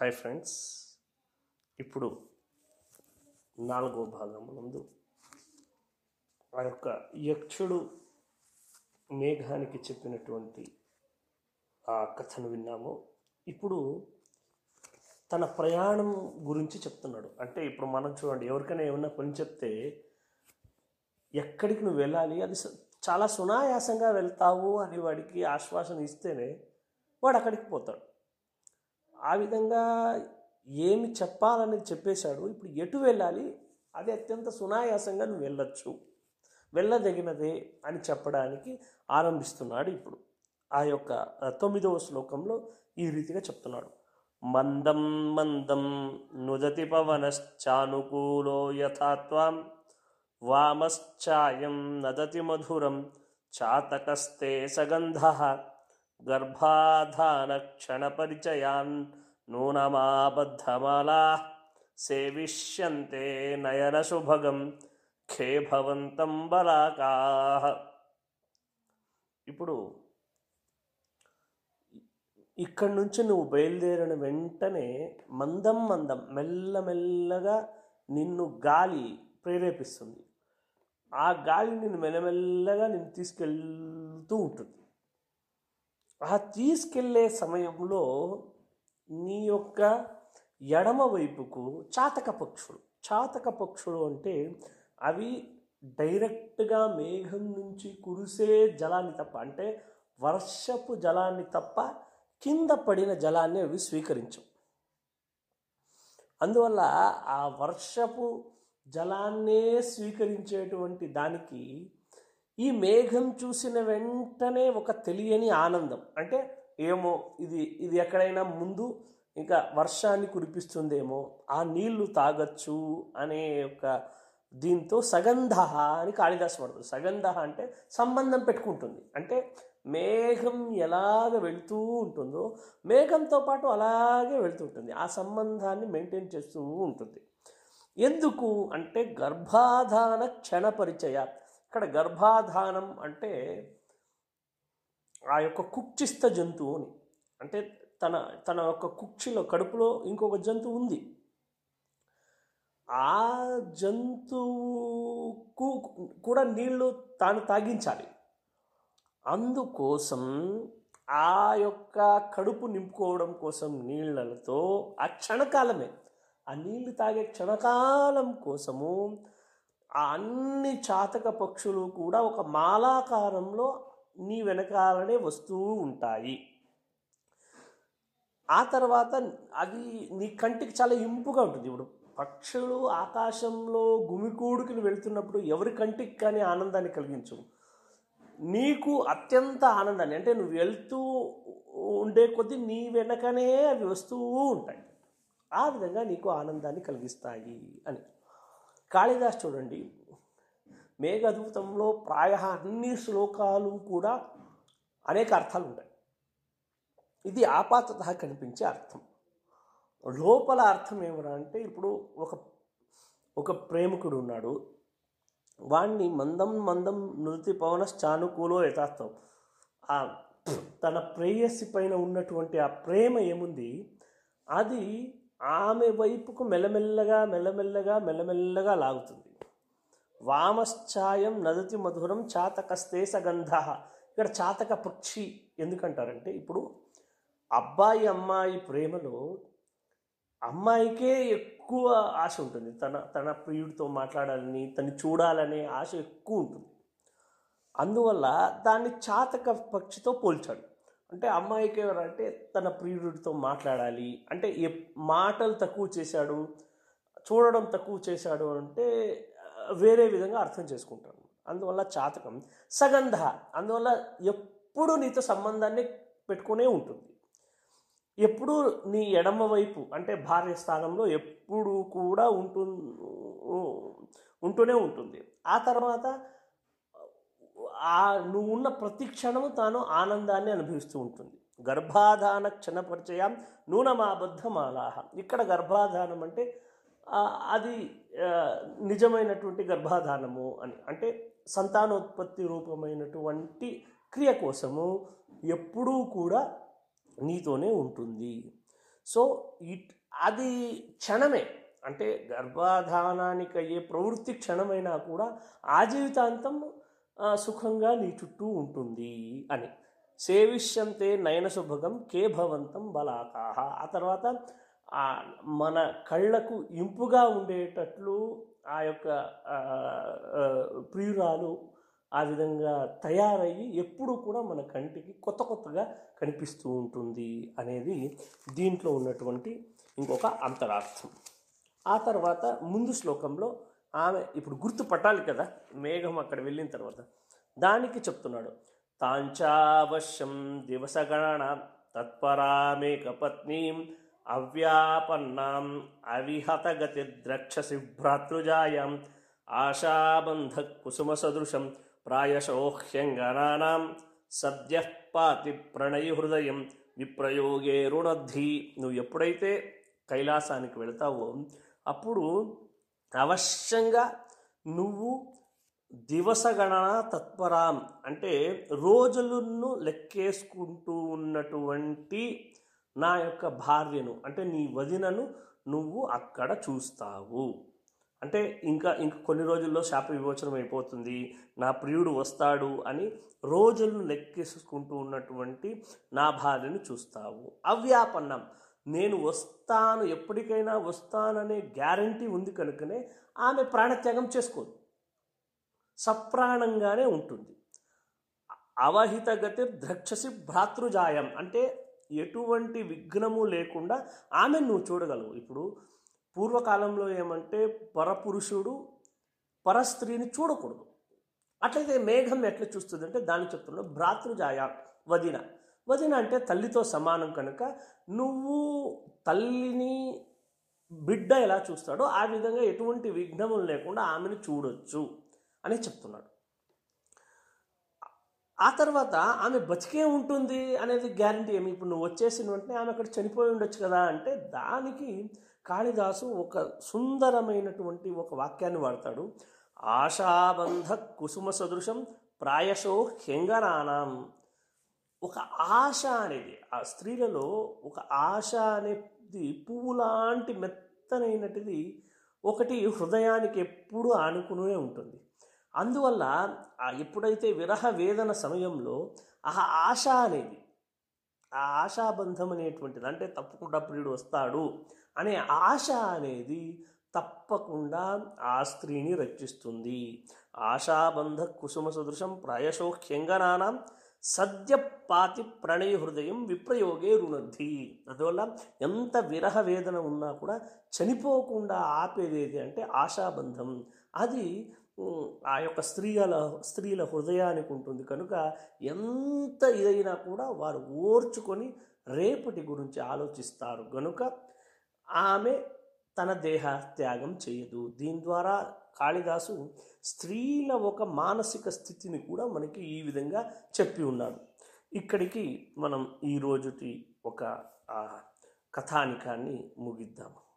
Hi friends. ఇప్పుడు నాలుగో భాగమునందు ఆ యొక్క యక్షుడు మేఘానికి చెప్పినటువంటి ఆ కథను విన్నాము. ఇప్పుడు తన ప్రయాణం గురించి చెప్తున్నాడు. అంటే ఇప్పుడు మనం చూడండి ఎవరికైనా ఏమన్నా పని చెప్తే ఎక్కడికి నువ్వు వెళ్ళాలి? అది చాలా సునాయాసంగా వెళ్తావు అని వాడికి ఆశ్వాసన ఇస్తేనే వాడు అక్కడికి పోతాడు. ఆ విధంగా ఏమి చెప్పాలనేది చెప్పేశాడు. ఇప్పుడు ఎటు వెళ్ళాలి? అది అత్యంత సునాయాసంగా నువ్వు వెళ్ళొచ్చు. వెళ్ళదగినదే అని చెప్పడానికి ఆరంభిస్తున్నాడు ఇప్పుడు. ఆ యొక్క తొమ్మిదవ శ్లోకంలో ఈ రీతిగా చెప్తున్నాడు. మందం మందం నుదతి పవనశ్చానుకూలో యథాత్వాం వామశ్చాయం నదతి మధురం చాతకస్తే సగంధ గర్భాధానక్షణపరిచయాన్ నూనమాబద్ధమాలా సేవిష్యంతే నయనశుభగం ఖేభవంతం బలాకా. ఇప్పుడు ఇక్కడి నుంచి నువ్వు బయలుదేరిన వెంటనే మందం మందం మెల్లమెల్లగా నిన్ను గాలి ప్రేరేపిస్తుంది. ఆ గాలి నిన్ను మెల్లమెల్లగా నిన్ను తీసుకెళ్తూ ఉంటుంది. ఆ తీసుకెళ్ళే సమయంలో నీ యొక్క ఎడమ వైపుకు చాతక పక్షులు. చాతక పక్షులు అంటే అవి డైరెక్ట్గా మేఘం నుంచి కురిసే జలాన్ని తప్ప అంటే వర్షపు జలాన్ని తప్ప కింద పడిన జలాన్ని అవి స్వీకరించవు. అందువల్ల ఆ వర్షపు జలాన్నే స్వీకరించేటువంటి దానికి ఈ మేఘం చూసిన వెంటనే ఒక తెలియని ఆనందం. అంటే ఏమో ఇది ఇది ఎక్కడైనా ముందు ఇంకా వర్షాన్ని కురిపిస్తుందేమో ఆ నీళ్ళు తాగొచ్చు అనే ఒక దీంతో సగంధ అని కాళిదాస్ పడుతుంది సగంధ అంటే సంబంధం పెట్టుకుంటుంది. అంటే మేఘం ఎలాగ వెళ్తూ ఉంటుందో మేఘంతో పాటు అలాగే వెళ్తుంటుంది ఆ సంబంధాన్ని మెయింటైన్ చేస్తూ ఉంటుంది. ఎందుకు? అంటే గర్భాధాన క్షణ పరిచయ ఇక్కడ గర్భాధానం అంటే ఆ యొక్క కుక్షిస్థ జంతువుని అంటే తన తన యొక్క కుక్షిలో కడుపులో ఇంకొక జంతువు ఉంది. ఆ జంతువుకు కూడా నీళ్ళు తాను తాగించాలి. అందుకోసం ఆ యొక్క కడుపు నింపుకోవడం కోసం నీళ్ళతో ఆ క్షణకాలమే ఆ నీళ్ళు తాగే క్షణకాలం కోసము ఆ అన్ని చాతక పక్షులు కూడా ఒక మాలాకారంలో నీ వెనకాలనే వస్తూ ఉంటాయి. ఆ తర్వాత అది నీ కంటికి చాలా ఇంపుగా ఉంటుంది. ఇప్పుడు పక్షులు ఆకాశంలో గుమికూడుకుని వెళ్తున్నప్పుడు ఎవరి కంటికి కానీ ఆనందాన్ని కలిగించు నీకు అత్యంత ఆనందాన్ని అంటే నువ్వు వెళ్తూ ఉండే కొద్దీ నీ వెనకనే అవి వస్తూ ఉంటాయి. ఆ విధంగా నీకు ఆనందాన్ని కలిగిస్తాయి అని. కాళిదాస్ చూడండి. మేఘదూతంలో ప్రాయ అన్ని శ్లోకాలు కూడా అనేక అర్థాలు ఉంటాయి. ఇది ఆపాతత కనిపించే అర్థం. లోపల అర్థం ఏమరా అంటే ఇప్పుడు ఒక ఒక ప్రేమికుడు ఉన్నాడు. వాణ్ణి మందం మందం నృతి పవన చానుకూలో యథార్థం. ఆ తన ప్రేయసి పైన ఉన్నటువంటి ఆ ప్రేమ ఏముంది? అది ఆమె వైపుకు మెల్లమెల్లగా మెల్లమెల్లగా మెల్లమెల్లగా లాగుతుంది. వామశ్చాయం నదతి మధురం చాతకస్తే సగంధ. ఇక్కడ చాతక పక్షి ఎందుకంటారంటే ఇప్పుడు అబ్బాయి అమ్మాయి ప్రేమలో అమ్మాయికే ఎక్కువ ఆశ ఉంటుంది. తన తన ప్రియుడితో మాట్లాడాలని తను చూడాలనే ఆశ ఎక్కువ ఉంటుంది. అందువల్ల దాన్ని చాతక పక్షితో పోల్చాడు. అంటే అమ్మాయికి ఎవరంటే తన ప్రియుడితో మాట్లాడాలి. అంటే ఎప్- మాటలు తక్కువ చేశాడు చూడడం తక్కువ చేశాడు అంటే వేరే విధంగా అర్థం చేసుకుంటాను అందువల్ల చాతకం. సగంధ. అందువల్ల ఎప్పుడు నీతో సంబంధాన్ని పెట్టుకునే ఉంటుంది. ఎప్పుడు నీ ఎడమ వైపు అంటే భార్య స్థానంలో ఎప్పుడు కూడా ఉంటు ఉంటూనే ఉంటుంది. ఆ తర్వాత ఆ నువ్వు ఉన్న ప్రతి క్షణము తాను ఆనందాన్ని అనుభవిస్తూ ఉంటుంది. గర్భాధాన క్షణ పరిచయం నూనమాబద్ధమాలాహ. ఇక్కడ గర్భాధానం అంటే అది నిజమైనటువంటి గర్భాధానము అని. అంటే సంతానోత్పత్తి రూపమైనటువంటి క్రియ కోసము ఎప్పుడూ కూడా నీతోనే ఉంటుంది. సో ఇట్ అది క్షణమే. అంటే గర్భాధానానికి అయ్యే ప్రవృత్తి క్షణమైనా కూడా ఆ జీవితాంతం సుఖంగా నీ చుట్టూ ఉంటుంది అని. సేవిష్యంతే నయనశుభగం కే భవంతం బలాకాహ. ఆ తర్వాత మన కళ్ళకు ఇంపుగా ఉండేటట్లు ఆ యొక్క ప్రియురాలు ఆ విధంగా తయారయ్యి ఎప్పుడూ కూడా మన కంటికి కొత్త కొత్తగా కనిపిస్తూ ఉంటుంది అనేది దీంట్లో ఉన్నటువంటి ఇంకొక అంతరార్థం. ఆ తర్వాత ముందు శ్లోకంలో ఆమె ఇప్పుడు గుర్తుపట్టాలి కదా మేఘం అక్కడ వెళ్ళిన తర్వాత. దానికి చెప్తున్నాడు తాంచావశ్యం దివసగణ తత్పరామేక పత్నీం అవ్యాపన్నాం అవిహతగతి ద్రక్షసి భ్రాతృజాయాం ఆశాబంధ కుసుమ సదృశం ప్రాయశోహ్యంగనానాం సద్య పాతి ప్రణయ హృదయం విప్రయోగే రుణద్ధి. నువ్వు ఎప్పుడైతే కైలాసానికి వెళ్తావో అప్పుడు అవశ్యంగా నువ్వు దివసగణన తత్పరాం అంటే రోజులను లెక్కేసుకుంటూ ఉన్నటువంటి నా యొక్క భార్యను అంటే నీ వదినను నువ్వు అక్కడ చూస్తావు. అంటే ఇంకా ఇంకా కొన్ని రోజుల్లో శాప విమోచనం అయిపోతుంది నా ప్రియుడు వస్తాడు అని రోజులను లెక్కేసుకుంటూ ఉన్నటువంటి నా భార్యను చూస్తావు. అవ్యాపన్నం. నేను వస్తాను ఎప్పటికైనా వస్తాననే గ్యారంటీ ఉంది కనుకనే ఆమె ప్రాణత్యాగం చేసుకోదు. సప్రాణంగానే ఉంటుంది. అవహిత గతి ద్రక్షసి భ్రాతృజాయం అంటే ఎటువంటి విఘ్నము లేకుండా ఆమె నువ్వు చూడగలవు. ఇప్పుడు పూర్వకాలంలో ఏమంటే పరపురుషుడు పరస్త్రీని చూడకూడదు. అట్లయితే మేఘం ఎట్లా చూస్తుంది అంటే దాన్ని చెప్తున్నా భ్రాతృజాయ వదిన. వదిన అంటే తల్లితో సమానం కనుక నువ్వు తల్లిని బిడ్డ ఎలా చూస్తాడో ఆ విధంగా ఎటువంటి విఘ్నములు లేకుండా ఆమెను చూడొచ్చు అని చెప్తున్నాడు. ఆ తర్వాత ఆమె బతికే ఉంటుంది అనేది గ్యారంటీ ఏమి? ఇప్పుడు నువ్వు వచ్చేసిన వెంటనే ఆమె అక్కడ చనిపోయి ఉండొచ్చు కదా అంటే దానికి కాళిదాసు ఒక సుందరమైనటువంటి ఒక వాక్యాన్ని వాడతాడు. ఆశాబంధ కుసుమ సదృశం ప్రాయశో హ్యంగనానాం. ఒక ఆశ అనేది ఆ స్త్రీలలో ఒక ఆశ అనేది పువ్వు లాంటి మెత్తనైనటిది ఒకటి హృదయానికి ఎప్పుడూ ఆనుకునే ఉంటుంది. అందువల్ల ఎప్పుడైతే విరహ వేదన సమయంలో ఆ ఆశ అనేది ఆ ఆశాబంధం అనేటువంటిది అంటే తప్పకుండా ప్రియుడు వస్తాడు అనే ఆశ అనేది తప్పకుండా ఆ స్త్రీని రక్షిస్తుంది. ఆశాబంధ కుసుమ సదృశం ప్రాయశోఖ్యంగనానం సద్యపాతి ప్రణయ హృదయం విప్రయోగే రుణద్ధి. అందువల్ల ఎంత విరహ వేదన ఉన్నా కూడా చనిపోకుండా ఆపేది ఏది అంటే ఆశాబంధం. అది ఆ యొక్క స్త్రీల స్త్రీల హృదయానికి ఉంటుంది. కనుక ఎంత ఇదైనా కూడా వారు ఓర్చుకొని రేపటి గురించి ఆలోచిస్తారు. కనుక ఆమె తన దేహ త్యాగం చేయదు. దీని ద్వారా కాళిదాసు స్త్రీల ఒక మానసిక స్థితిని కూడా మనకి ఈ విధంగా చెప్పి ఉన్నాడు. ఇక్కడికి మనం ఈ ఒక కథానికాన్ని ముగిద్దాము.